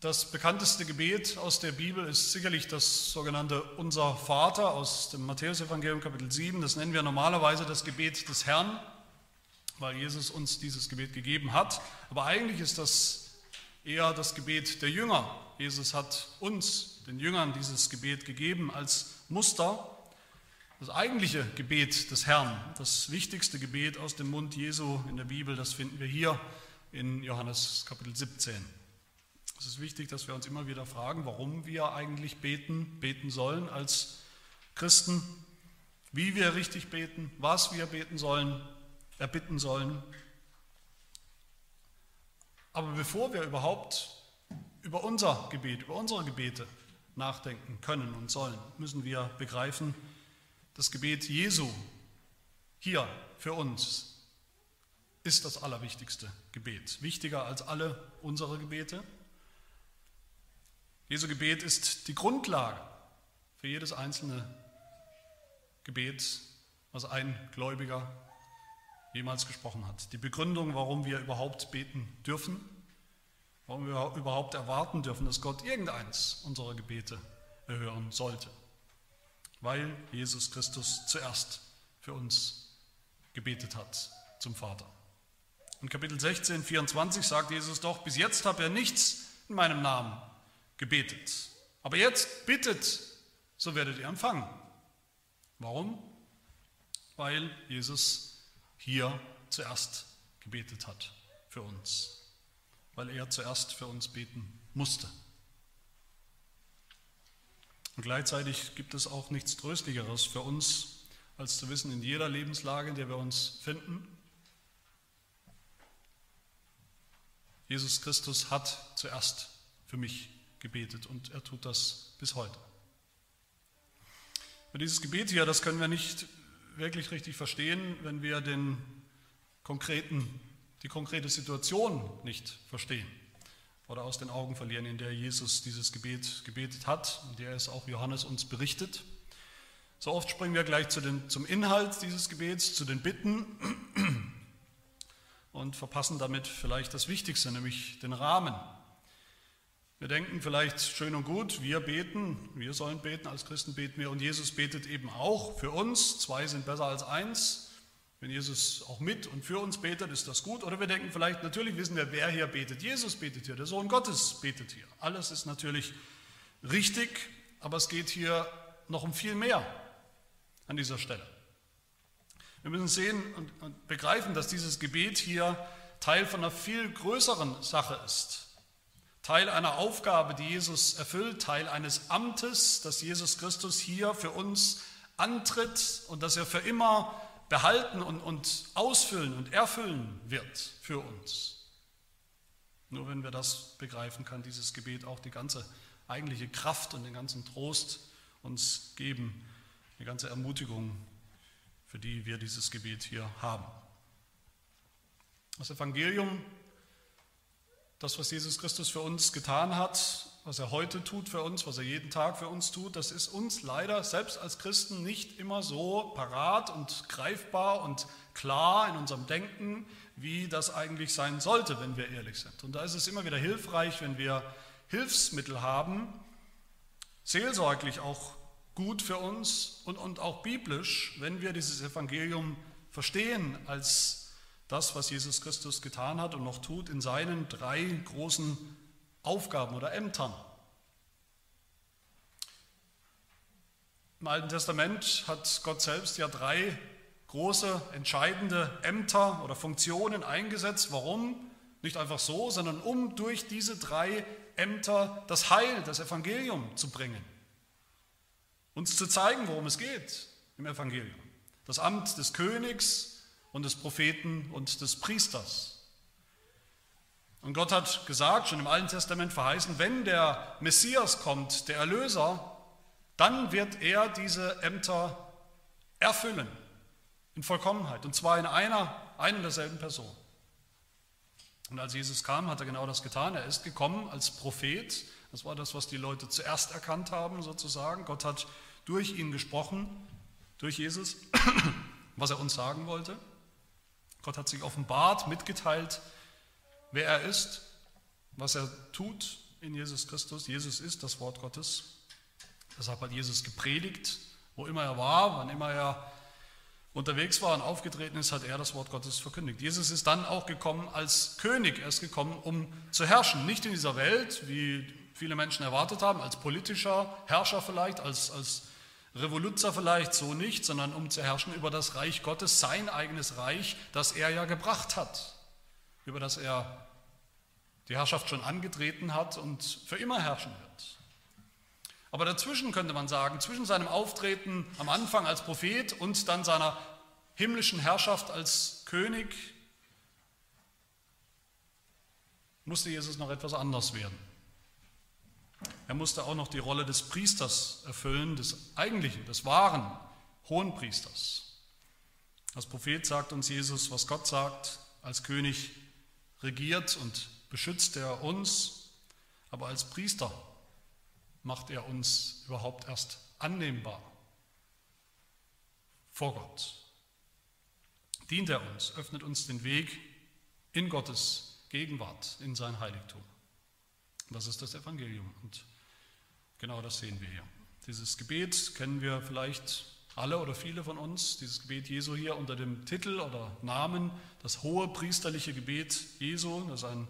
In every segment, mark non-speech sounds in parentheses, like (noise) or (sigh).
Das bekannteste Gebet aus der Bibel ist sicherlich das sogenannte Unser Vater aus dem Matthäusevangelium Kapitel 7. Das nennen wir normalerweise das Gebet des Herrn, weil Jesus uns dieses Gebet gegeben hat. Aber eigentlich ist das eher das Gebet der Jünger. Jesus hat uns, den Jüngern, dieses Gebet gegeben als Muster. Das eigentliche Gebet des Herrn, das wichtigste Gebet aus dem Mund Jesu in der Bibel, das finden wir hier in Johannes Kapitel 17. Es ist wichtig, dass wir uns immer wieder fragen, warum wir eigentlich beten, beten sollen als Christen, wie wir richtig beten, was wir beten sollen, erbitten sollen. Aber bevor wir überhaupt über unser Gebet, über unsere Gebete nachdenken können und sollen, müssen wir begreifen, das Gebet Jesu hier für uns ist das allerwichtigste Gebet, wichtiger als alle unsere Gebete. Jesu Gebet ist die Grundlage für jedes einzelne Gebet, was ein Gläubiger jemals gesprochen hat. Die Begründung, warum wir überhaupt beten dürfen, warum wir überhaupt erwarten dürfen, dass Gott irgendeins unserer Gebete erhören sollte. Weil Jesus Christus zuerst für uns gebetet hat zum Vater. In Kapitel 16, 24 sagt Jesus doch, bis jetzt habt ihr nichts in meinem Namen gebetet. Aber jetzt bittet, so werdet ihr empfangen. Warum? Weil Jesus hier zuerst gebetet hat für uns. Weil er zuerst für uns beten musste. Und gleichzeitig gibt es auch nichts Tröstlicheres für uns, als zu wissen, in jeder Lebenslage, in der wir uns finden, Jesus Christus hat zuerst für mich gebetet und er tut das bis heute. Und dieses Gebet hier, das können wir nicht wirklich richtig verstehen, wenn wir den konkreten, die konkrete Situation nicht verstehen oder aus den Augen verlieren, in der Jesus dieses Gebet gebetet hat, in der es auch Johannes uns berichtet. So oft springen wir gleich zu den, zum Inhalt dieses Gebets, zu den Bitten und verpassen damit vielleicht das Wichtigste, nämlich den Rahmen wir denken vielleicht schön und gut, wir beten, wir sollen beten, als Christen beten wir und Jesus betet eben auch für uns. Zwei sind besser als eins. Wenn Jesus auch mit und für uns betet, ist das gut. Oder wir denken vielleicht, natürlich wissen wir, wer hier betet. Jesus betet hier, der Sohn Gottes betet hier. Alles ist natürlich richtig, aber es geht hier noch um viel mehr an dieser Stelle. Wir müssen sehen und begreifen, dass dieses Gebet hier Teil von einer viel größeren Sache ist. Teil einer Aufgabe, die Jesus erfüllt, Teil eines Amtes, das Jesus Christus hier für uns antritt und das er für immer behalten und, und ausfüllen und erfüllen wird für uns. Nur wenn wir das begreifen, kann dieses Gebet auch die ganze eigentliche Kraft und den ganzen Trost uns geben, die ganze Ermutigung, für die wir dieses Gebet hier haben. Das Evangelium das, was Jesus Christus für uns getan hat, was er heute tut für uns, was er jeden Tag für uns tut, das ist uns leider selbst als Christen nicht immer so parat und greifbar und klar in unserem Denken, wie das eigentlich sein sollte, wenn wir ehrlich sind. Und da ist es immer wieder hilfreich, wenn wir Hilfsmittel haben, seelsorglich auch gut für uns und, und auch biblisch, wenn wir dieses Evangelium verstehen als das, was Jesus Christus getan hat und noch tut in seinen drei großen Aufgaben oder Ämtern. Im Alten Testament hat Gott selbst ja drei große, entscheidende Ämter oder Funktionen eingesetzt. Warum? Nicht einfach so, sondern um durch diese drei Ämter das Heil, das Evangelium zu bringen. Uns zu zeigen, worum es geht im Evangelium. Das Amt des Königs, und des Propheten und des Priesters. Und Gott hat gesagt, schon im Alten Testament verheißen, wenn der Messias kommt, der Erlöser, dann wird er diese Ämter erfüllen in Vollkommenheit und zwar in einer, einer derselben Person. Und als Jesus kam, hat er genau das getan. Er ist gekommen als Prophet. Das war das, was die Leute zuerst erkannt haben, sozusagen. Gott hat durch ihn gesprochen, durch Jesus, (clears throat) was er uns sagen wollte. Gott hat sich offenbart, mitgeteilt, wer er ist, was er tut in Jesus Christus. Jesus ist das Wort Gottes. Deshalb hat Jesus gepredigt, wo immer er war, wann immer er unterwegs war und aufgetreten ist, hat er das Wort Gottes verkündigt. Jesus ist dann auch gekommen als König. Er ist gekommen, um zu herrschen. Nicht in dieser Welt, wie viele Menschen erwartet haben, als politischer Herrscher vielleicht, als, als Revoluzer vielleicht so nicht, sondern um zu herrschen über das Reich Gottes, sein eigenes Reich, das er ja gebracht hat, über das er die Herrschaft schon angetreten hat und für immer herrschen wird. Aber dazwischen könnte man sagen, zwischen seinem Auftreten am Anfang als Prophet und dann seiner himmlischen Herrschaft als König musste Jesus noch etwas anders werden. Er musste auch noch die Rolle des Priesters erfüllen, des eigentlichen, des wahren Hohenpriesters. Als Prophet sagt uns Jesus, was Gott sagt, als König regiert und beschützt er uns, aber als Priester macht er uns überhaupt erst annehmbar vor Gott. Dient er uns, öffnet uns den Weg in Gottes Gegenwart, in sein Heiligtum. Das ist das Evangelium und genau das sehen wir hier. Dieses Gebet kennen wir vielleicht alle oder viele von uns, dieses Gebet Jesu hier unter dem Titel oder Namen, das hohe priesterliche Gebet Jesu, das ist ein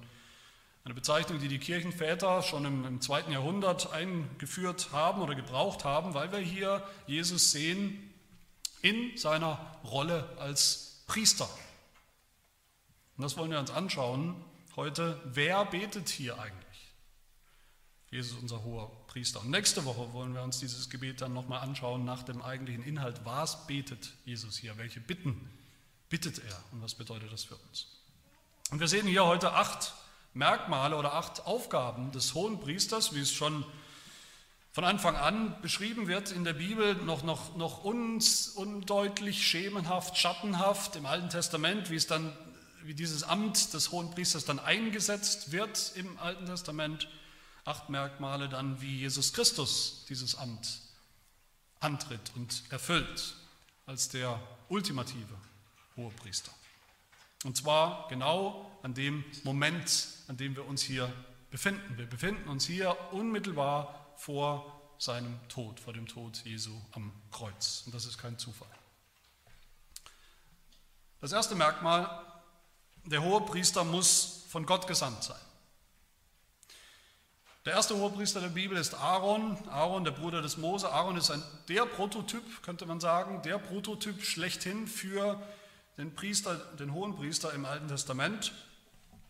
eine Bezeichnung, die die Kirchenväter schon im, im zweiten Jahrhundert eingeführt haben oder gebraucht haben, weil wir hier Jesus sehen in seiner Rolle als Priester. Und das wollen wir uns anschauen heute. Wer betet hier eigentlich? Jesus, unser hoher Priester. Und nächste Woche wollen wir uns dieses Gebet dann nochmal anschauen nach dem eigentlichen Inhalt. Was betet Jesus hier? Welche Bitten bittet er? Und was bedeutet das für uns? Und wir sehen hier heute acht Merkmale oder acht Aufgaben des hohen Priesters, wie es schon von Anfang an beschrieben wird in der Bibel, noch, noch, noch uns, undeutlich, schemenhaft, schattenhaft im Alten Testament, wie es dann, wie dieses Amt des hohen Priesters dann eingesetzt wird im Alten Testament. Acht Merkmale dann, wie Jesus Christus dieses Amt antritt und erfüllt als der ultimative hohe Priester. Und zwar genau an dem Moment, an dem wir uns hier befinden. Wir befinden uns hier unmittelbar vor seinem Tod, vor dem Tod Jesu am Kreuz. Und das ist kein Zufall. Das erste Merkmal, der hohe Priester muss von Gott gesandt sein. Der erste Hohepriester der Bibel ist Aaron, Aaron, der Bruder des Mose. Aaron ist ein, der Prototyp, könnte man sagen, der Prototyp schlechthin für den Priester, den hohen Priester im Alten Testament.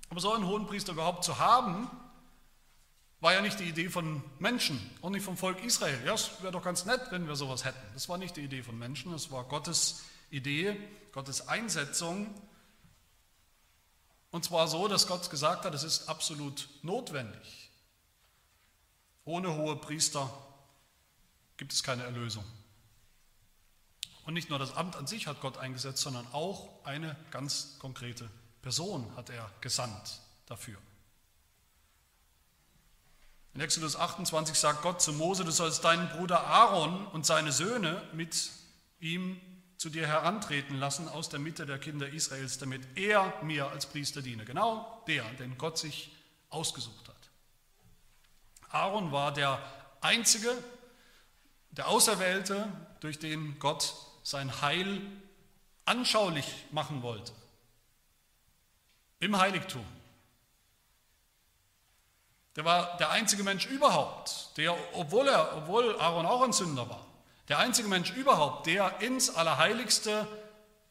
Aber so einen hohen Priester überhaupt zu haben, war ja nicht die Idee von Menschen, auch nicht vom Volk Israel. Ja, es wäre doch ganz nett, wenn wir sowas hätten. Das war nicht die Idee von Menschen, das war Gottes Idee, Gottes Einsetzung. Und zwar so, dass Gott gesagt hat, es ist absolut notwendig. Ohne hohe Priester gibt es keine Erlösung. Und nicht nur das Amt an sich hat Gott eingesetzt, sondern auch eine ganz konkrete Person hat er gesandt dafür. In Exodus 28 sagt Gott zu Mose, du sollst deinen Bruder Aaron und seine Söhne mit ihm zu dir herantreten lassen aus der Mitte der Kinder Israels, damit er mir als Priester diene. Genau der, den Gott sich ausgesucht hat. Aaron war der Einzige, der Auserwählte, durch den Gott sein Heil anschaulich machen wollte im Heiligtum. Der war der einzige Mensch überhaupt, der, obwohl, er, obwohl Aaron auch ein Sünder war, der einzige Mensch überhaupt, der ins Allerheiligste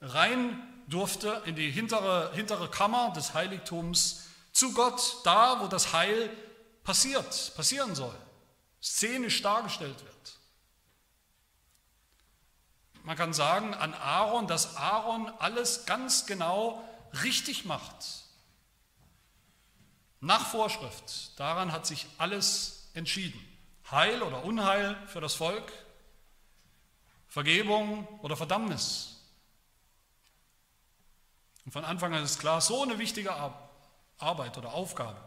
rein durfte, in die hintere, hintere Kammer des Heiligtums, zu Gott, da, wo das Heil passiert, passieren soll, szenisch dargestellt wird. Man kann sagen an Aaron, dass Aaron alles ganz genau richtig macht. Nach Vorschrift, daran hat sich alles entschieden. Heil oder Unheil für das Volk, Vergebung oder Verdammnis. Und von Anfang an ist klar, so eine wichtige Arbeit oder Aufgabe,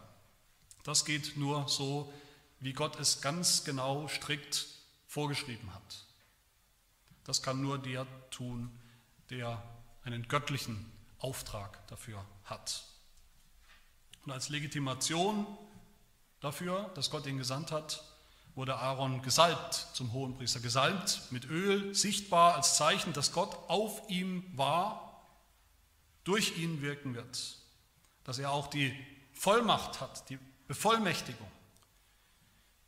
das geht nur so, wie Gott es ganz genau strikt vorgeschrieben hat. Das kann nur der tun, der einen göttlichen Auftrag dafür hat. Und als Legitimation dafür, dass Gott ihn gesandt hat, wurde Aaron gesalbt zum Hohenpriester, gesalbt mit Öl, sichtbar als Zeichen, dass Gott auf ihm war, durch ihn wirken wird, dass er auch die Vollmacht hat, die Bevollmächtigung,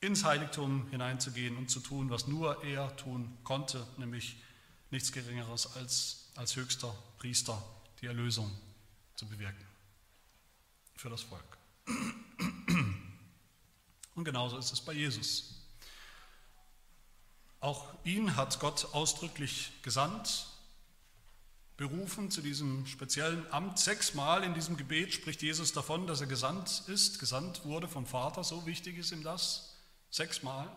ins Heiligtum hineinzugehen und zu tun, was nur er tun konnte, nämlich nichts Geringeres als als höchster Priester die Erlösung zu bewirken für das Volk. Und genauso ist es bei Jesus. Auch ihn hat Gott ausdrücklich gesandt, berufen zu diesem speziellen Amt. Sechsmal in diesem Gebet spricht Jesus davon, dass er gesandt ist, gesandt wurde vom Vater. So wichtig ist ihm das. Sechsmal.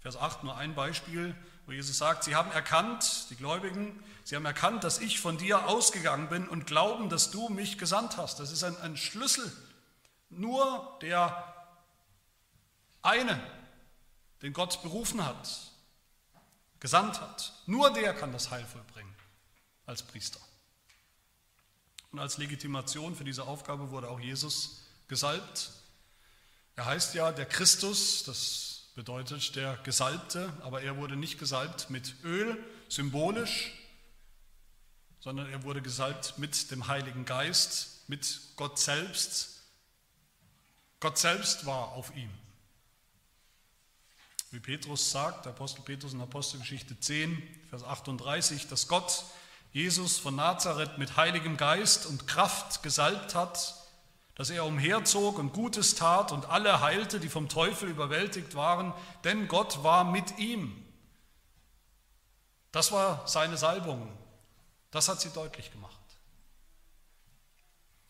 Vers 8 nur ein Beispiel, wo Jesus sagt, sie haben erkannt, die Gläubigen, sie haben erkannt, dass ich von dir ausgegangen bin und glauben, dass du mich gesandt hast. Das ist ein, ein Schlüssel. Nur der eine, den Gott berufen hat, gesandt hat, nur der kann das Heil vollbringen als Priester. Und als Legitimation für diese Aufgabe wurde auch Jesus gesalbt. Er heißt ja der Christus, das bedeutet der Gesalbte, aber er wurde nicht gesalbt mit Öl, symbolisch, sondern er wurde gesalbt mit dem Heiligen Geist, mit Gott selbst. Gott selbst war auf ihm. Wie Petrus sagt, Apostel Petrus in Apostelgeschichte 10, Vers 38, dass Gott Jesus von Nazareth mit Heiligem Geist und Kraft gesalbt hat, dass er umherzog und Gutes tat und alle heilte, die vom Teufel überwältigt waren, denn Gott war mit ihm. Das war seine Salbung. Das hat sie deutlich gemacht.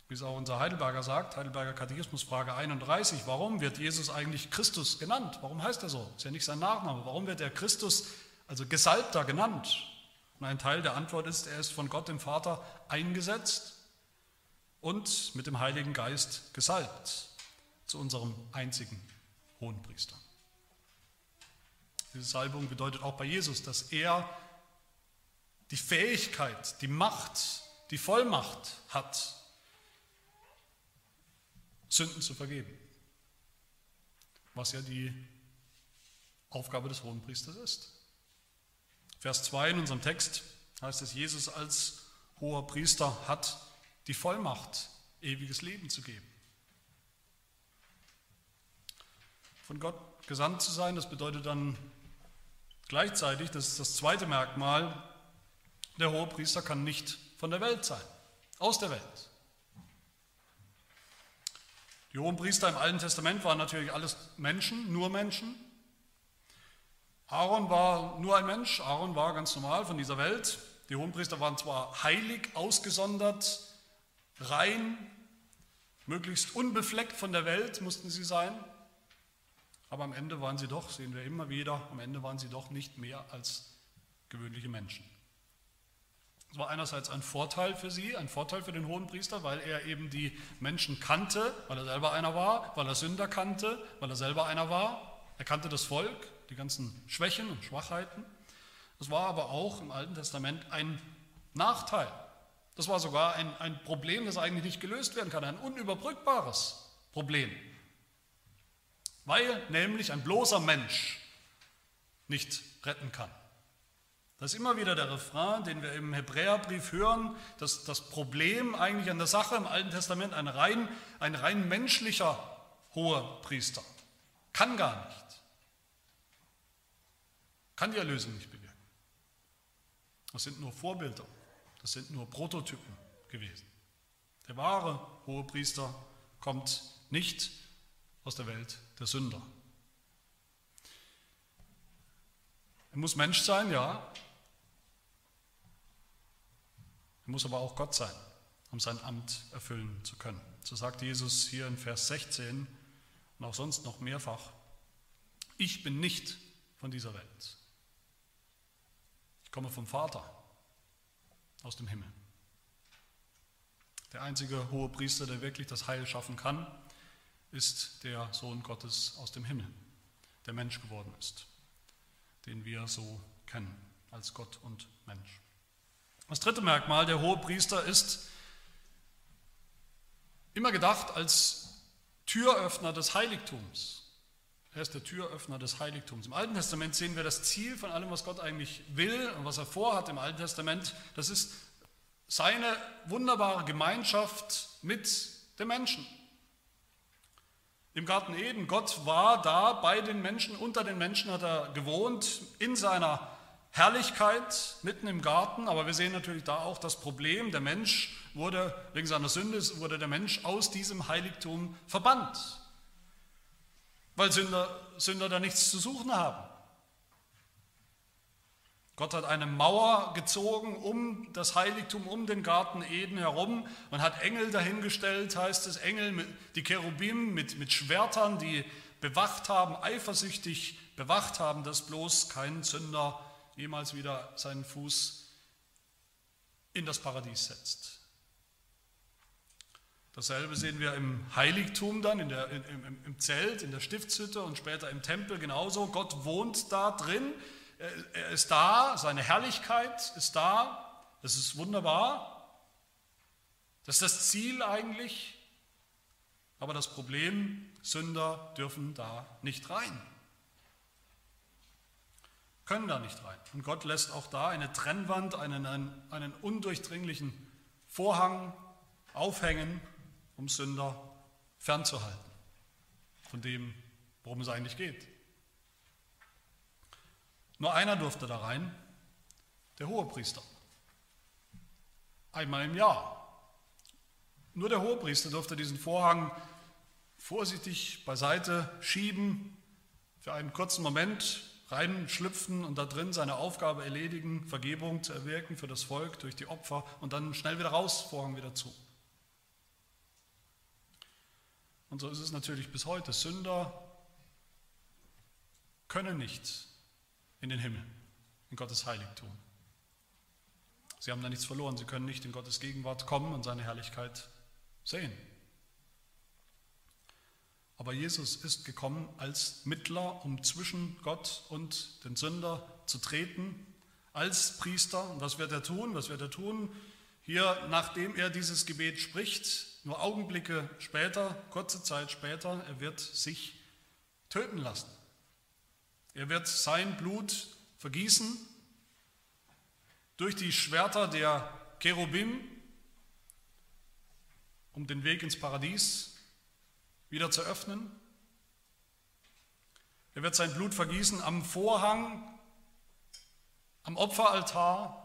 Wie es auch unser Heidelberger sagt, Heidelberger Katechismus Frage 31, warum wird Jesus eigentlich Christus genannt? Warum heißt er so? Ist ja nicht sein Nachname. Warum wird er Christus, also Gesalbter, genannt? Und ein Teil der Antwort ist, er ist von Gott dem Vater eingesetzt und mit dem Heiligen Geist gesalbt zu unserem einzigen Hohenpriester. Diese Salbung bedeutet auch bei Jesus, dass er die Fähigkeit, die Macht, die Vollmacht hat, Sünden zu vergeben. Was ja die Aufgabe des Hohenpriesters ist. Vers 2 in unserem Text heißt es, Jesus als hoher Priester hat die Vollmacht, ewiges Leben zu geben. Von Gott gesandt zu sein, das bedeutet dann gleichzeitig, das ist das zweite Merkmal, der hohe Priester kann nicht von der Welt sein, aus der Welt. Die hohen Priester im Alten Testament waren natürlich alles Menschen, nur Menschen. Aaron war nur ein Mensch, Aaron war ganz normal von dieser Welt. Die Hohenpriester waren zwar heilig ausgesondert, rein, möglichst unbefleckt von der Welt mussten sie sein. Aber am Ende waren sie doch, sehen wir immer wieder, am Ende waren sie doch nicht mehr als gewöhnliche Menschen. Das war einerseits ein Vorteil für sie, ein Vorteil für den hohen Priester, weil er eben die Menschen kannte, weil er selber einer war, weil er Sünder kannte, weil er selber einer war. Er kannte das Volk, die ganzen Schwächen und Schwachheiten. Das war aber auch im Alten Testament ein Nachteil, das war sogar ein, ein Problem, das eigentlich nicht gelöst werden kann, ein unüberbrückbares Problem. Weil nämlich ein bloßer Mensch nicht retten kann. Das ist immer wieder der Refrain, den wir im Hebräerbrief hören, dass das Problem eigentlich an der Sache im Alten Testament ein rein, ein rein menschlicher hoher Priester kann gar nicht. Kann die Erlösung nicht bewirken. Das sind nur Vorbilder. Das sind nur Prototypen gewesen. Der wahre Hohepriester kommt nicht aus der Welt der Sünder. Er muss Mensch sein, ja. Er muss aber auch Gott sein, um sein Amt erfüllen zu können. So sagt Jesus hier in Vers 16 und auch sonst noch mehrfach, ich bin nicht von dieser Welt. Ich komme vom Vater aus dem Himmel. Der einzige hohe Priester, der wirklich das Heil schaffen kann, ist der Sohn Gottes aus dem Himmel, der Mensch geworden ist, den wir so kennen als Gott und Mensch. Das dritte Merkmal, der hohe Priester ist immer gedacht als Türöffner des Heiligtums. Er ist der Türöffner des Heiligtums. Im Alten Testament sehen wir das Ziel von allem, was Gott eigentlich will und was er vorhat im Alten Testament. Das ist seine wunderbare Gemeinschaft mit den Menschen. Im Garten Eden, Gott war da bei den Menschen, unter den Menschen hat er gewohnt, in seiner Herrlichkeit mitten im Garten, aber wir sehen natürlich da auch das Problem, der Mensch wurde, wegen seiner Sünde, wurde der Mensch aus diesem Heiligtum verbannt weil Sünder, Sünder da nichts zu suchen haben. Gott hat eine Mauer gezogen um das Heiligtum, um den Garten Eden herum. Man hat Engel dahingestellt, heißt es, Engel, die Cherubim mit, mit Schwertern, die bewacht haben, eifersüchtig bewacht haben, dass bloß kein Sünder jemals wieder seinen Fuß in das Paradies setzt. Dasselbe sehen wir im Heiligtum dann, der, im, im, Zelt, in der Stiftshütte und später im Tempel genauso. Gott wohnt da drin, er ist da, seine Herrlichkeit ist da, das ist wunderbar. Das ist das Ziel eigentlich. Aber das Problem, Sünder dürfen da nicht rein. Können da nicht rein. Und Gott lässt auch da eine Trennwand, einen, einen, einen undurchdringlichen Vorhang aufhängen, um Sünder fernzuhalten von dem, worum es eigentlich geht. Nur einer durfte da rein, der Hohepriester. Einmal im Jahr. Nur der Hohepriester durfte diesen Vorhang vorsichtig beiseite schieben, für einen kurzen Moment reinschlüpfen und da drin seine Aufgabe erledigen, Vergebung zu erwirken für das Volk durch die Opfer und dann schnell wieder raus, Vorhang wieder zu. Und so ist es natürlich bis heute. Sünder können nicht in den Himmel, in Gottes Heiligtum. Sie haben da nichts verloren. Sie können nicht in Gottes Gegenwart kommen und seine Herrlichkeit sehen. Aber Jesus ist gekommen als Mittler, um zwischen Gott und den Sünder zu treten, als Priester. Und was wird er tun? Was wird er tun? Hier, nachdem er dieses Gebet spricht, nur Augenblicke später, kurze Zeit später, er wird sich töten lassen. Er wird sein Blut vergießen durch die Schwerter der Cherubim, um den Weg ins Paradies wieder zu öffnen. Er wird sein Blut vergießen am Vorhang, am Opferaltar,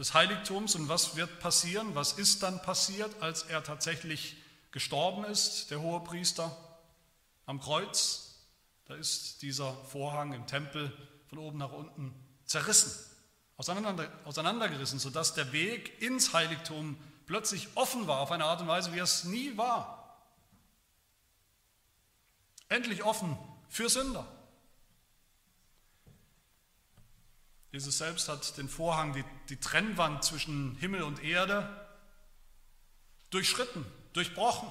des Heiligtums und was wird passieren, was ist dann passiert, als er tatsächlich gestorben ist, der hohe Priester am Kreuz. Da ist dieser Vorhang im Tempel von oben nach unten zerrissen, auseinander, auseinandergerissen, sodass der Weg ins Heiligtum plötzlich offen war, auf eine Art und Weise, wie es nie war. Endlich offen für Sünder. Jesus selbst hat den Vorhang, die, die Trennwand zwischen Himmel und Erde durchschritten, durchbrochen.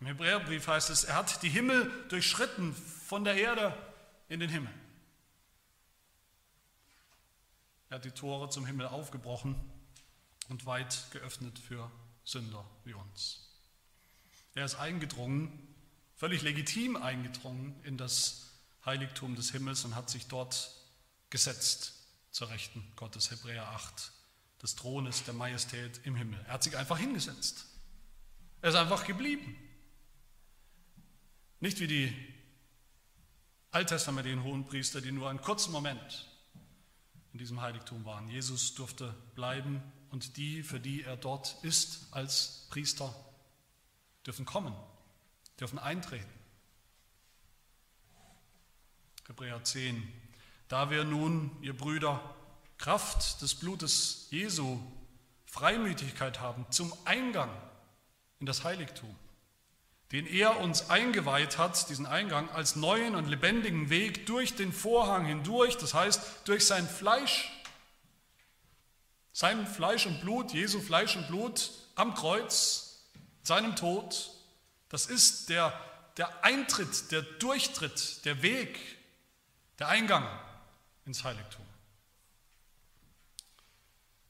Im Hebräerbrief heißt es, er hat die Himmel durchschritten von der Erde in den Himmel. Er hat die Tore zum Himmel aufgebrochen und weit geöffnet für Sünder wie uns. Er ist eingedrungen, völlig legitim eingedrungen in das Heiligtum des Himmels und hat sich dort gesetzt zur Rechten Gottes, Hebräer 8, des Thrones der Majestät im Himmel. Er hat sich einfach hingesetzt. Er ist einfach geblieben. Nicht wie die alttestamentlichen Hohenpriester, die nur einen kurzen Moment in diesem Heiligtum waren. Jesus durfte bleiben und die, für die er dort ist als Priester, dürfen kommen, dürfen eintreten. Hebräer 10, da wir nun, ihr Brüder, Kraft des Blutes Jesu Freimütigkeit haben zum Eingang in das Heiligtum, den er uns eingeweiht hat, diesen Eingang als neuen und lebendigen Weg durch den Vorhang hindurch, das heißt durch sein Fleisch, sein Fleisch und Blut, Jesu Fleisch und Blut am Kreuz, seinem Tod, das ist der, der Eintritt, der Durchtritt, der Weg, der Eingang ins Heiligtum.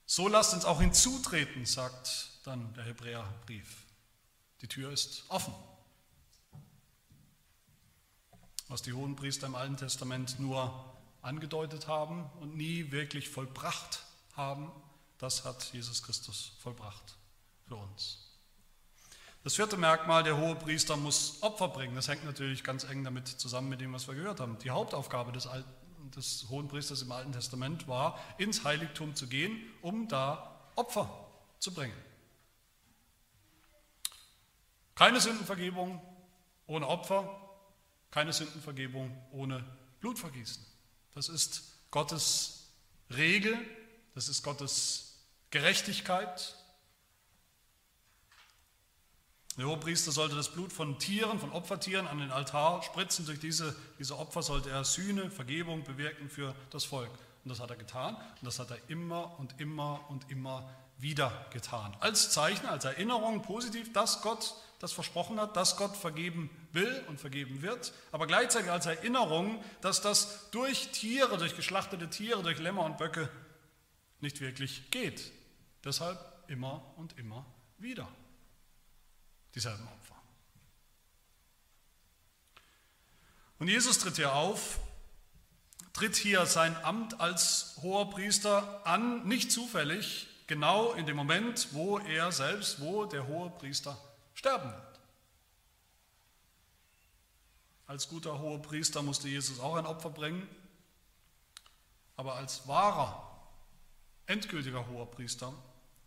So lasst uns auch hinzutreten, sagt dann der Hebräerbrief. Die Tür ist offen. was die hohen Priester im Alten Testament nur angedeutet haben und nie wirklich vollbracht haben, das hat Jesus Christus vollbracht für uns. Das vierte Merkmal, der hohe Priester muss Opfer bringen. Das hängt natürlich ganz eng damit zusammen mit dem, was wir gehört haben. Die Hauptaufgabe des, Alten, des hohen Priesters im Alten Testament war, ins Heiligtum zu gehen, um da Opfer zu bringen. Keine Sündenvergebung ohne Opfer, keine Sündenvergebung ohne Blutvergießen. Das ist Gottes Regel, das ist Gottes Gerechtigkeit. Der Hohepriester sollte das Blut von Tieren, von Opfertieren an den Altar spritzen. Durch diese, diese Opfer sollte er Sühne, Vergebung bewirken für das Volk. Und das hat er getan. Und das hat er immer und immer und immer wieder getan. Als Zeichen, als Erinnerung positiv, dass Gott das versprochen hat, dass Gott vergeben will und vergeben wird, aber gleichzeitig als Erinnerung, dass das durch Tiere, durch geschlachtete Tiere, durch Lämmer und Böcke nicht wirklich geht. Deshalb immer und immer wieder dieselben Opfer. Und Jesus tritt hier auf, tritt hier sein Amt als hoher Priester an, nicht zufällig, genau in dem Moment, wo er selbst, wo der hohe Priester sterben wird. Als guter hoher Priester musste Jesus auch ein Opfer bringen, aber als wahrer, endgültiger hoher Priester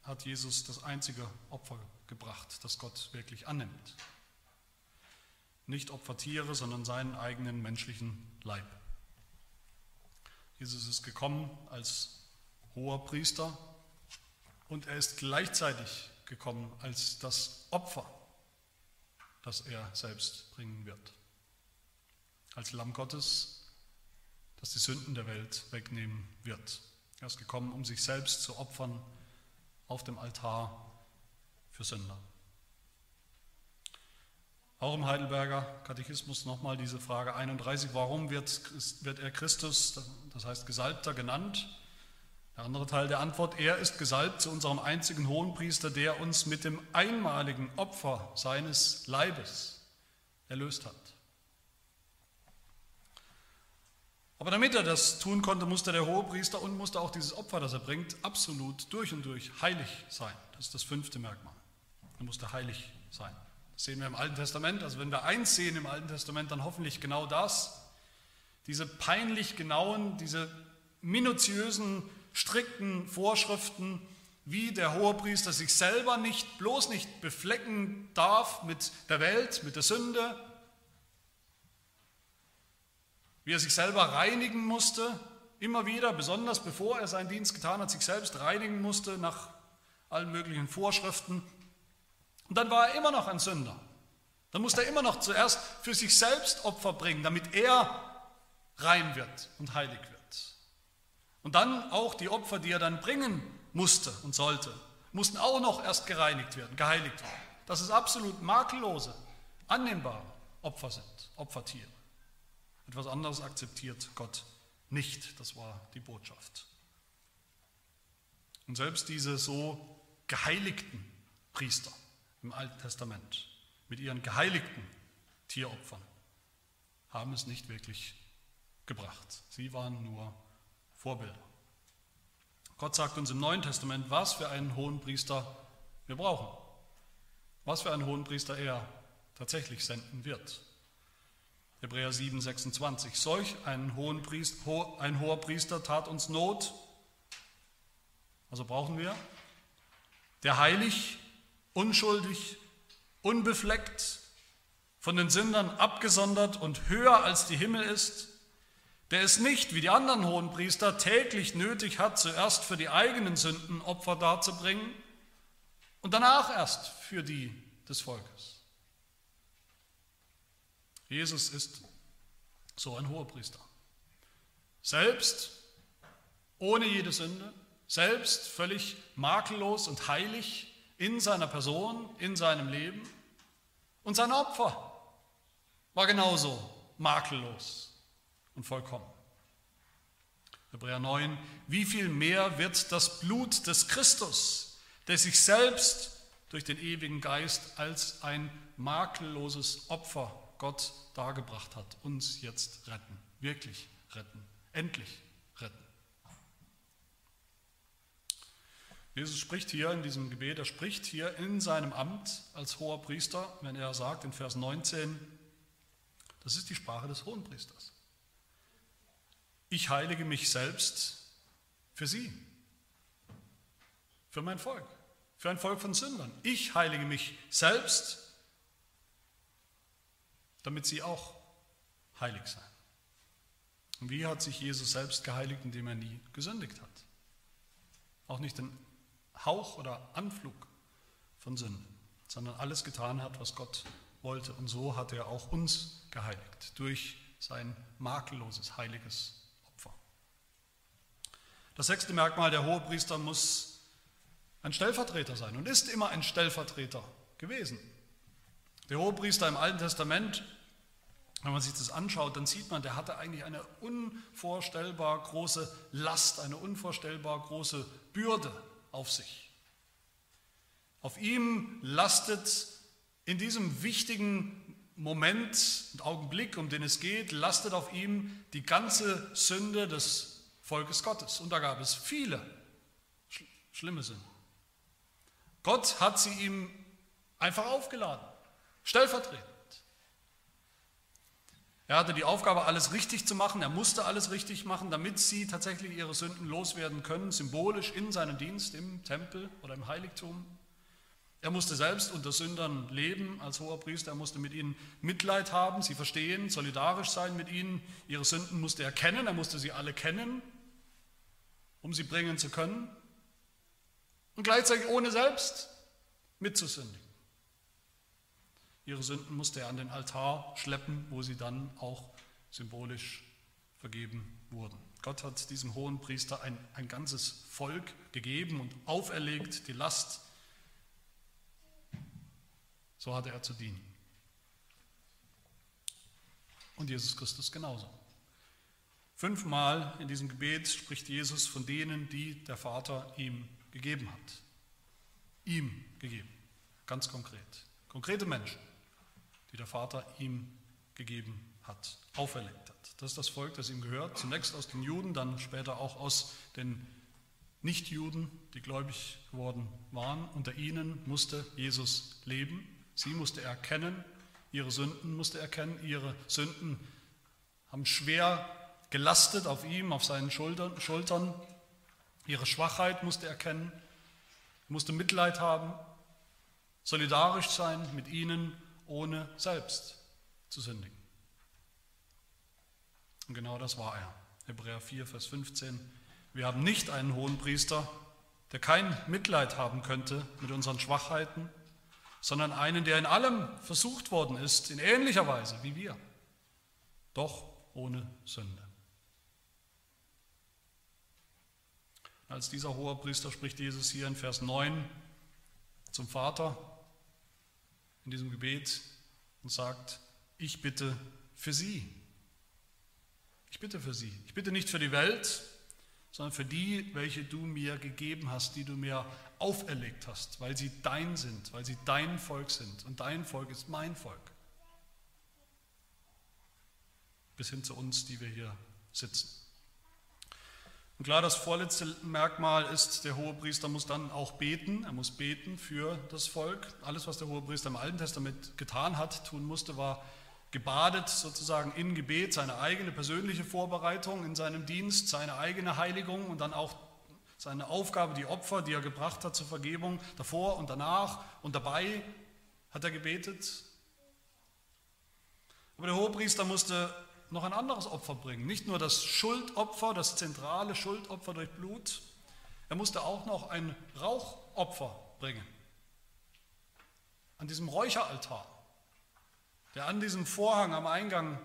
hat Jesus das einzige Opfer gebracht, das Gott wirklich annimmt. Nicht Opfertiere, sondern seinen eigenen menschlichen Leib. Jesus ist gekommen als hoher Priester und er ist gleichzeitig gekommen als das Opfer, das er selbst bringen wird. Als Lamm Gottes, das die Sünden der Welt wegnehmen wird. Er ist gekommen, um sich selbst zu opfern auf dem Altar für Sünder. Auch im Heidelberger Katechismus nochmal diese Frage 31, warum wird, wird er Christus, das heißt Gesalbter, genannt? Der andere Teil der Antwort, er ist gesalbt zu unserem einzigen Hohenpriester, der uns mit dem einmaligen Opfer seines Leibes erlöst hat. Aber damit er das tun konnte, musste der Hohepriester und musste auch dieses Opfer, das er bringt, absolut durch und durch heilig sein. Das ist das fünfte Merkmal. Er musste heilig sein. Das sehen wir im Alten Testament. Also wenn wir eins sehen im Alten Testament, dann hoffentlich genau das. Diese peinlich genauen, diese minutiösen strikten Vorschriften, wie der Hohepriester sich selber nicht, bloß nicht beflecken darf mit der Welt, mit der Sünde, wie er sich selber reinigen musste, immer wieder, besonders bevor er seinen Dienst getan hat, sich selbst reinigen musste nach allen möglichen Vorschriften. Und dann war er immer noch ein Sünder. Dann musste er immer noch zuerst für sich selbst Opfer bringen, damit er rein wird und heilig wird. Und dann auch die Opfer, die er dann bringen musste und sollte, mussten auch noch erst gereinigt werden, geheiligt werden. Dass es absolut makellose, annehmbare Opfer sind, Opfertiere. Etwas anderes akzeptiert Gott nicht. Das war die Botschaft. Und selbst diese so geheiligten Priester im Alten Testament mit ihren geheiligten Tieropfern haben es nicht wirklich gebracht. Sie waren nur Vorbilder. Gott sagt uns im Neuen Testament, was für einen hohen Priester wir brauchen. Was für einen hohen Priester er tatsächlich senden wird. Hebräer 7, 26. Solch ein, hohen Priester, ein hoher Priester tat uns Not. Also brauchen wir, der heilig, unschuldig, unbefleckt, von den Sündern abgesondert und höher als die Himmel ist, der es nicht, wie die anderen hohen Priester, täglich nötig hat, zuerst für die eigenen Sünden Opfer darzubringen und danach erst für die des Volkes. Jesus ist so ein hoher Priester. Selbst ohne jede Sünde, selbst völlig makellos und heilig in seiner Person, in seinem Leben. Und sein Opfer war genauso makellos und vollkommen. Hebräer 9, wie viel mehr wird das Blut des Christus, der sich selbst durch den ewigen Geist als ein makelloses Opfer Gott dargebracht hat, uns jetzt retten, wirklich retten, endlich retten. Jesus spricht hier in diesem Gebet, er spricht hier in seinem Amt als hoher Priester, wenn er sagt in Vers 19, das ist die Sprache des Hohenpriesters. Ich heilige mich selbst für sie, für mein Volk, für ein Volk von Sündern. Ich heilige mich selbst, damit sie auch heilig seien. Und wie hat sich Jesus selbst geheiligt, indem er nie gesündigt hat? Auch nicht den Hauch oder Anflug von Sünde, sondern alles getan hat, was Gott wollte. Und so hat er auch uns geheiligt durch sein makelloses, heiliges Opfer. Das sechste Merkmal, der Hohepriester muss ein Stellvertreter sein und ist immer ein Stellvertreter gewesen. Der Hohepriester im Alten Testament, wenn man sich das anschaut, dann sieht man, der hatte eigentlich eine unvorstellbar große Last, eine unvorstellbar große Bürde auf sich. Auf ihm lastet in diesem wichtigen Moment und Augenblick, um den es geht, lastet auf ihm die ganze Sünde des Volkes Gottes. Und da gab es viele schlimme Sünden. Gott hat sie ihm einfach aufgeladen, stellvertretend. Er hatte die Aufgabe, alles richtig zu machen. Er musste alles richtig machen, damit sie tatsächlich ihre Sünden loswerden können, symbolisch in seinem Dienst im Tempel oder im Heiligtum. Er musste selbst unter Sündern leben als hoher Priester. Er musste mit ihnen Mitleid haben, sie verstehen, solidarisch sein mit ihnen. Ihre Sünden musste er kennen. Er musste sie alle kennen, um sie bringen zu können. Und gleichzeitig ohne selbst mitzusündigen. Ihre Sünden musste er an den Altar schleppen, wo sie dann auch symbolisch vergeben wurden. Gott hat diesem hohen Priester ein, ein ganzes Volk gegeben und auferlegt, die Last. So hatte er zu dienen. Und Jesus Christus genauso. Fünfmal in diesem Gebet spricht Jesus von denen, die der Vater ihm gegeben hat. Ihm gegeben, ganz konkret. Konkrete Menschen die der Vater ihm gegeben hat, auferlegt hat. Das ist das Volk, das ihm gehört, zunächst aus den Juden, dann später auch aus den Nichtjuden, die gläubig geworden waren. Unter ihnen musste Jesus leben. Sie musste er erkennen, ihre Sünden musste er erkennen. Ihre Sünden haben schwer gelastet auf ihm, auf seinen Schultern. Ihre Schwachheit musste er erkennen, musste Mitleid haben, solidarisch sein mit ihnen ohne selbst zu sündigen. Und genau das war er. Hebräer 4, Vers 15. Wir haben nicht einen hohen Priester, der kein Mitleid haben könnte mit unseren Schwachheiten, sondern einen, der in allem versucht worden ist, in ähnlicher Weise wie wir, doch ohne Sünde. Als dieser hohe Priester spricht Jesus hier in Vers 9 zum Vater, in diesem Gebet und sagt, ich bitte für sie. Ich bitte für sie. Ich bitte nicht für die Welt, sondern für die, welche du mir gegeben hast, die du mir auferlegt hast, weil sie dein sind, weil sie dein Volk sind. Und dein Volk ist mein Volk. Bis hin zu uns, die wir hier sitzen. Und klar, das vorletzte Merkmal ist, der Hohepriester muss dann auch beten. Er muss beten für das Volk. Alles, was der Hohepriester im Alten Testament getan hat, tun musste, war gebadet sozusagen in Gebet, seine eigene persönliche Vorbereitung in seinem Dienst, seine eigene Heiligung und dann auch seine Aufgabe, die Opfer, die er gebracht hat zur Vergebung, davor und danach und dabei hat er gebetet. Aber der Hohepriester musste noch ein anderes Opfer bringen. Nicht nur das Schuldopfer, das zentrale Schuldopfer durch Blut, er musste auch noch ein Rauchopfer bringen. An diesem Räucheraltar, der an diesem Vorhang am Eingang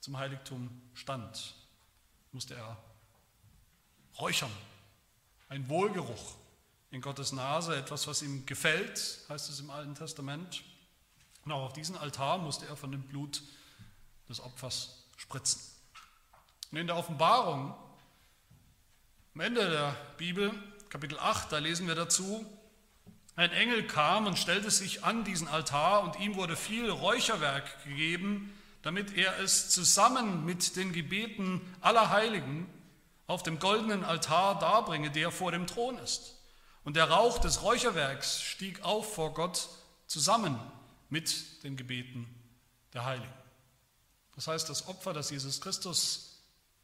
zum Heiligtum stand, musste er räuchern. Ein Wohlgeruch in Gottes Nase, etwas, was ihm gefällt, heißt es im Alten Testament. Und auch auf diesen Altar musste er von dem Blut des Opfers spritzen. Und in der Offenbarung, am Ende der Bibel, Kapitel 8, da lesen wir dazu, Ein Engel kam und stellte sich an diesen Altar und ihm wurde viel Räucherwerk gegeben, damit er es zusammen mit den Gebeten aller Heiligen auf dem goldenen Altar darbringe, der vor dem Thron ist. Und der Rauch des Räucherwerks stieg auf vor Gott zusammen mit den Gebeten der Heiligen. Das heißt, das Opfer, das Jesus Christus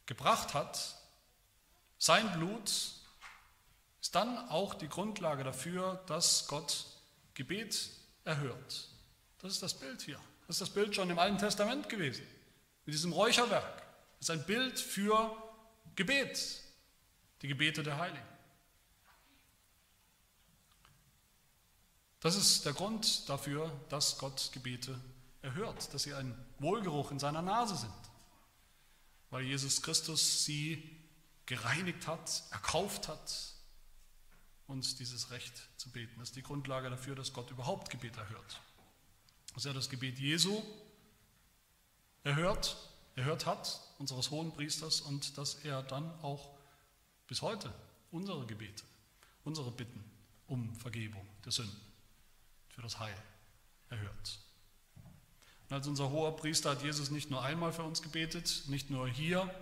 gebracht hat, sein Blut, ist dann auch die Grundlage dafür, dass Gott Gebet erhört. Das ist das Bild hier. Das ist das Bild schon im Alten Testament gewesen, mit diesem Räucherwerk. Das ist ein Bild für Gebet, die Gebete der Heiligen. Das ist der Grund dafür, dass Gott Gebete erhört, dass sie ein Wohlgeruch in seiner Nase sind, weil Jesus Christus sie gereinigt hat, erkauft hat, uns dieses Recht zu beten. Das ist die Grundlage dafür, dass Gott überhaupt Gebet erhört. Dass er das Gebet Jesu erhört, erhört hat, unseres hohen Priesters, und dass er dann auch bis heute unsere Gebete, unsere Bitten um Vergebung der Sünden für das Heil erhört. Als unser hoher Priester hat Jesus nicht nur einmal für uns gebetet, nicht nur hier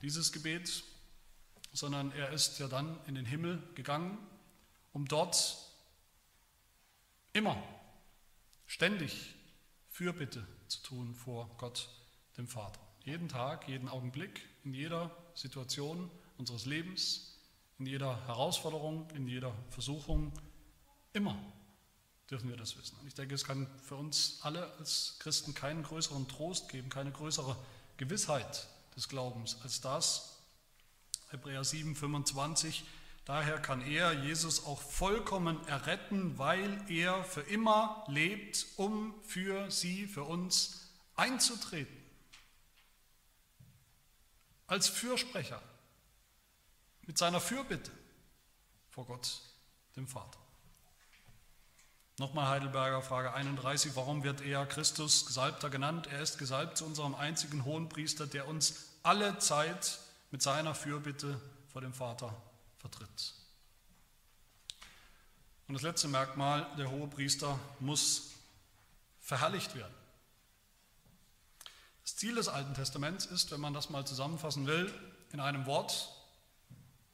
dieses Gebet, sondern er ist ja dann in den Himmel gegangen, um dort immer, ständig Fürbitte zu tun vor Gott, dem Vater. Jeden Tag, jeden Augenblick, in jeder Situation unseres Lebens, in jeder Herausforderung, in jeder Versuchung, immer dürfen wir das wissen. Und ich denke, es kann für uns alle als Christen keinen größeren Trost geben, keine größere Gewissheit des Glaubens als das, Hebräer 7, 25. Daher kann er, Jesus, auch vollkommen erretten, weil er für immer lebt, um für sie, für uns einzutreten. Als Fürsprecher, mit seiner Fürbitte vor Gott, dem Vater. Nochmal Heidelberger Frage 31, warum wird er Christus Gesalbter genannt? Er ist gesalbt zu unserem einzigen Hohenpriester, der uns alle Zeit mit seiner Fürbitte vor dem Vater vertritt. Und das letzte Merkmal, der hohe Priester muss verherrlicht werden. Das Ziel des Alten Testaments ist, wenn man das mal zusammenfassen will, in einem Wort,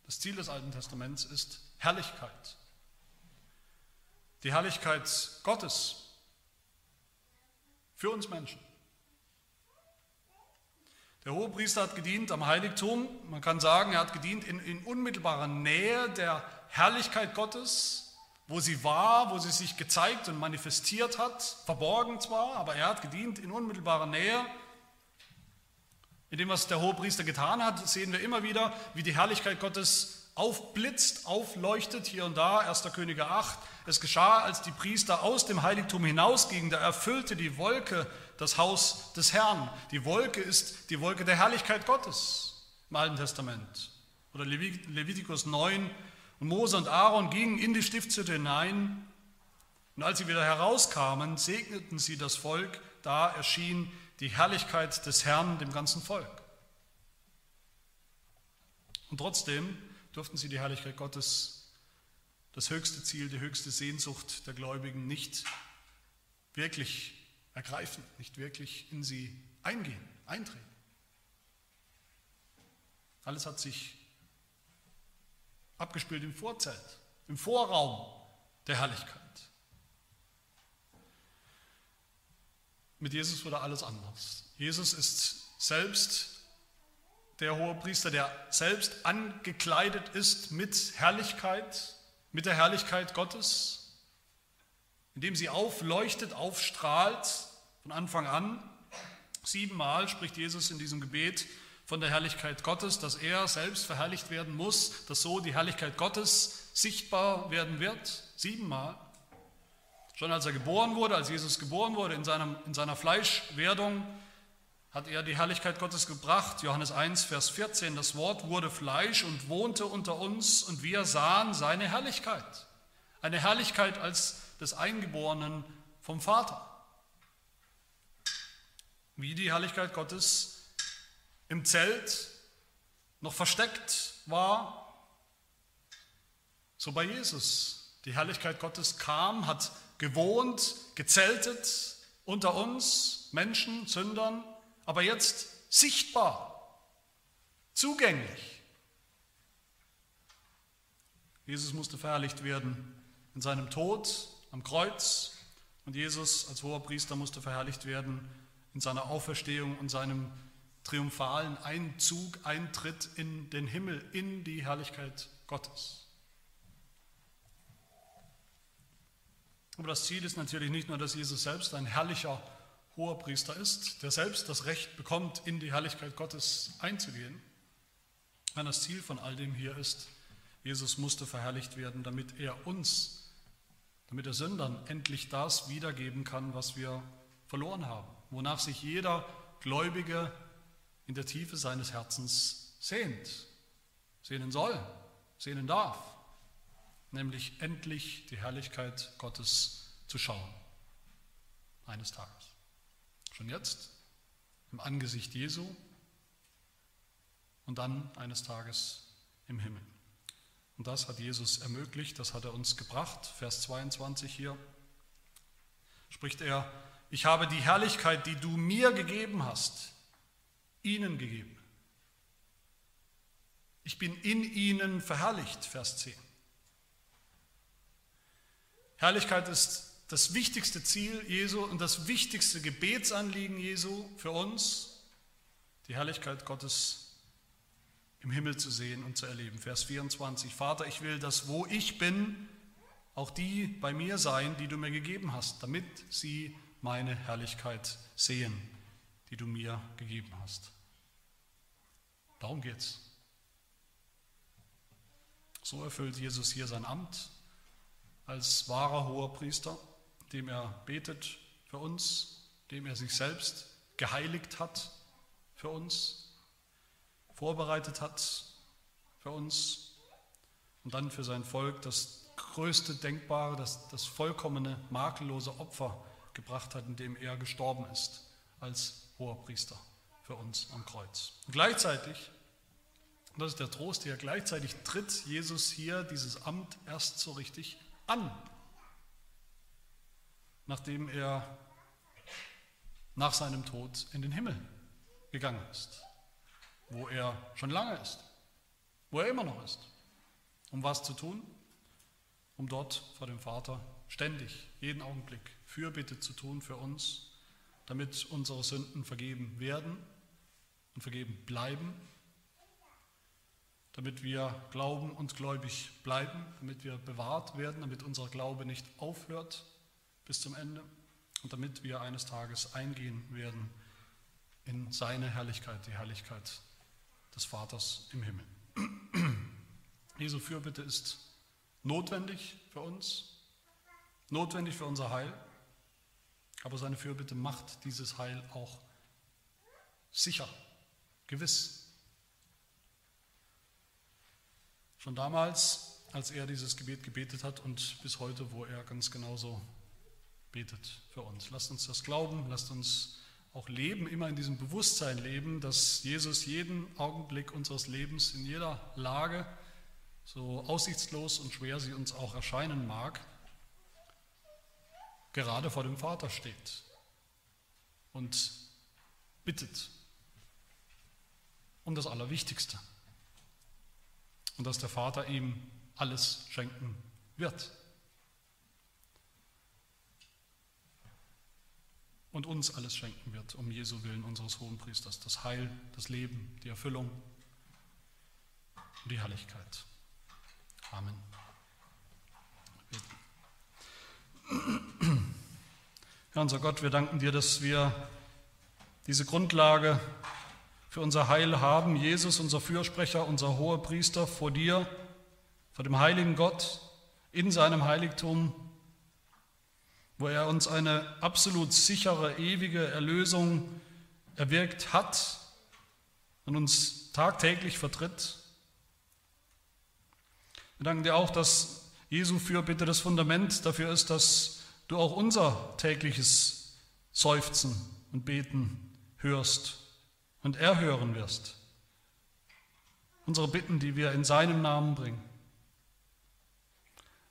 das Ziel des Alten Testaments ist Herrlichkeit. Die Herrlichkeit Gottes für uns Menschen. Der Hohepriester hat gedient am Heiligtum. Man kann sagen, er hat gedient in, in unmittelbarer Nähe der Herrlichkeit Gottes, wo sie war, wo sie sich gezeigt und manifestiert hat, verborgen zwar, aber er hat gedient in unmittelbarer Nähe. In dem, was der Hohepriester getan hat, sehen wir immer wieder, wie die Herrlichkeit Gottes aufblitzt, aufleuchtet, hier und da, 1. Könige 8. Es geschah, als die Priester aus dem Heiligtum hinausgingen, da erfüllte die Wolke das Haus des Herrn. Die Wolke ist die Wolke der Herrlichkeit Gottes im Alten Testament. Oder Levitikus 9. Und Mose und Aaron gingen in die Stiftshütte hinein. Und als sie wieder herauskamen, segneten sie das Volk. Da erschien die Herrlichkeit des Herrn dem ganzen Volk. Und trotzdem durften sie die Herrlichkeit Gottes, das höchste Ziel, die höchste Sehnsucht der Gläubigen nicht wirklich ergreifen, nicht wirklich in sie eingehen, eintreten. Alles hat sich abgespielt im Vorzelt, im Vorraum der Herrlichkeit. Mit Jesus wurde alles anders. Jesus ist selbst der hohe Priester, der selbst angekleidet ist mit Herrlichkeit, mit der Herrlichkeit Gottes, indem sie aufleuchtet, aufstrahlt von Anfang an. Siebenmal spricht Jesus in diesem Gebet von der Herrlichkeit Gottes, dass er selbst verherrlicht werden muss, dass so die Herrlichkeit Gottes sichtbar werden wird. Siebenmal. Schon als er geboren wurde, als Jesus geboren wurde, in, seinem, in seiner Fleischwerdung, hat er die Herrlichkeit Gottes gebracht. Johannes 1, Vers 14. Das Wort wurde Fleisch und wohnte unter uns und wir sahen seine Herrlichkeit. Eine Herrlichkeit als des Eingeborenen vom Vater wie die Herrlichkeit Gottes im Zelt noch versteckt war, so bei Jesus Die Herrlichkeit Gottes kam, hat gewohnt, gezeltet unter uns, Menschen, Sündern, aber jetzt sichtbar, zugänglich. Jesus musste verherrlicht werden in seinem Tod am Kreuz und Jesus als hoher Priester musste verherrlicht werden in seiner Auferstehung und seinem triumphalen Einzug, Eintritt in den Himmel, in die Herrlichkeit Gottes. Aber das Ziel ist natürlich nicht nur, dass Jesus selbst ein herrlicher hoher Priester ist, der selbst das Recht bekommt, in die Herrlichkeit Gottes einzugehen. Nein, das Ziel von all dem hier ist, Jesus musste verherrlicht werden, damit er uns, damit er Sündern endlich das wiedergeben kann, was wir verloren haben, wonach sich jeder Gläubige in der Tiefe seines Herzens sehnt, sehnen soll, sehnen darf, nämlich endlich die Herrlichkeit Gottes zu schauen, eines Tages. Schon jetzt, im Angesicht Jesu und dann eines Tages im Himmel. Und das hat Jesus ermöglicht, das hat er uns gebracht. Vers 22 hier spricht er, ich habe die Herrlichkeit, die du mir gegeben hast, ihnen gegeben. Ich bin in ihnen verherrlicht, Vers 10. Herrlichkeit ist das wichtigste Ziel Jesu und das wichtigste Gebetsanliegen Jesu für uns, die Herrlichkeit Gottes im Himmel zu sehen und zu erleben. Vers 24, Vater, ich will, dass wo ich bin, auch die bei mir sein, die du mir gegeben hast, damit sie meine Herrlichkeit sehen, die du mir gegeben hast. Darum geht's. So erfüllt Jesus hier sein Amt als wahrer hoher Priester, dem er betet für uns, dem er sich selbst geheiligt hat für uns, vorbereitet hat für uns und dann für sein Volk das größte denkbare, das, das vollkommene, makellose Opfer gebracht hat, indem er gestorben ist als hoher Priester für uns am Kreuz. Und gleichzeitig, und das ist der Trost hier, gleichzeitig tritt Jesus hier dieses Amt erst so richtig an, nachdem er nach seinem Tod in den Himmel gegangen ist, wo er schon lange ist, wo er immer noch ist. Um was zu tun? Um dort vor dem Vater ständig, jeden Augenblick Fürbitte zu tun für uns, damit unsere Sünden vergeben werden und vergeben bleiben, damit wir glauben und gläubig bleiben, damit wir bewahrt werden, damit unser Glaube nicht aufhört bis zum Ende und damit wir eines Tages eingehen werden in seine Herrlichkeit, die Herrlichkeit des Vaters im Himmel. (clears throat) Jesu Fürbitte ist notwendig für uns, notwendig für unser Heil, aber seine Fürbitte macht dieses Heil auch sicher gewiss. Schon damals, als er dieses Gebet gebetet hat und bis heute, wo er ganz genauso betet für uns. Lasst uns das glauben, lasst uns auch leben, immer in diesem Bewusstsein leben, dass Jesus jeden Augenblick unseres Lebens in jeder Lage, so aussichtslos und schwer sie uns auch erscheinen mag, gerade vor dem Vater steht und bittet um das Allerwichtigste. Und dass der Vater ihm alles schenken wird. Und uns alles schenken wird, um Jesu Willen unseres Hohen Priesters. Das Heil, das Leben, die Erfüllung und die Herrlichkeit. Amen. Herr unser Gott, wir danken dir, dass wir diese Grundlage für unser Heil haben. Jesus, unser Fürsprecher, unser hoher Priester, vor dir, vor dem heiligen Gott, in seinem Heiligtum, wo er uns eine absolut sichere, ewige Erlösung erwirkt hat und uns tagtäglich vertritt. Wir danken dir auch, dass Jesu für bitte das Fundament dafür ist, dass du auch unser tägliches Seufzen und Beten hörst und erhören wirst. Unsere Bitten, die wir in seinem Namen bringen.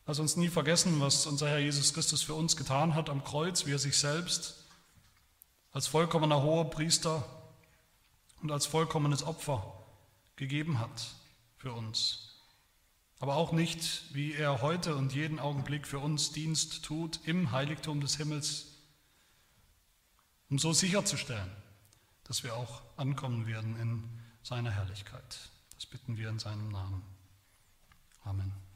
Lass uns nie vergessen, was unser Herr Jesus Christus für uns getan hat am Kreuz, wie er sich selbst als vollkommener hoher Priester und als vollkommenes Opfer gegeben hat für uns. Aber auch nicht, wie er heute und jeden Augenblick für uns Dienst tut im Heiligtum des Himmels, um so sicherzustellen, dass wir auch ankommen werden in seiner Herrlichkeit. Das bitten wir in seinem Namen. Amen.